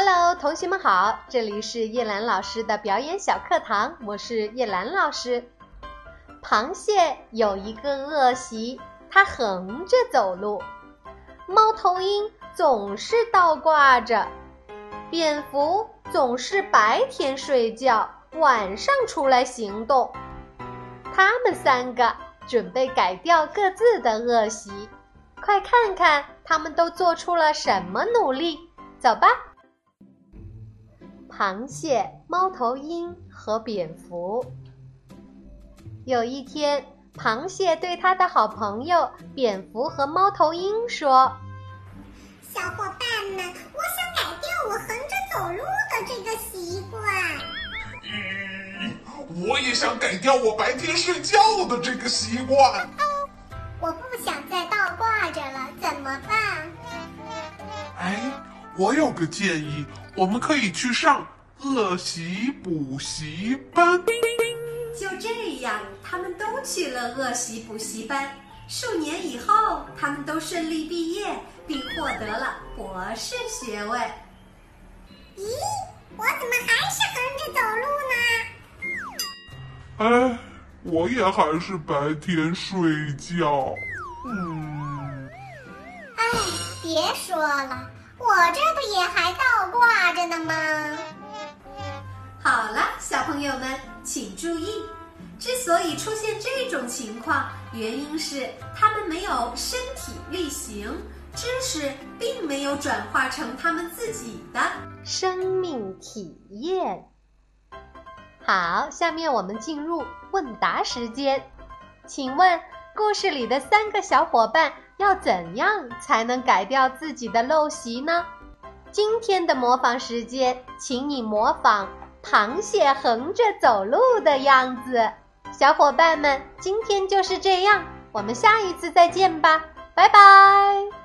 Hello，同学们好，这里是叶兰老师的表演小课堂，我是叶兰老师。螃蟹有一个恶习，它横着走路；猫头鹰总是倒挂着；蝙蝠总是白天睡觉，晚上出来行动。他们三个准备改掉各自的恶习，快看看他们都做出了什么努力！走吧。螃蟹、猫头鹰和蝙蝠。有一天，螃蟹对他的好朋友蝙蝠和猫头鹰说：“小伙伴们，我想改掉我横着走路的这个习惯。”“嗯，我也想改掉我白天睡觉的这个习惯。”“我有个建议，我们可以去上恶习补习班。就这样，他们都去了恶习补习班。数年以后，他们都顺利毕业，并获得了博士学位。咦，我怎么还是横着走路呢？哎，我也还是白天睡觉。嗯。哎，别说了。我这不也还倒挂着呢吗？好了，小朋友们，请注意，之所以出现这种情况，原因是他们没有身体力行，知识并没有转化成他们自己的生命体验。好，下面我们进入问答时间，请问故事里的三个小伙伴。要怎样才能改掉自己的陋习呢？今天的模仿时间，请你模仿螃蟹横着走路的样子。小伙伴们，今天就是这样，我们下一次再见吧，拜拜。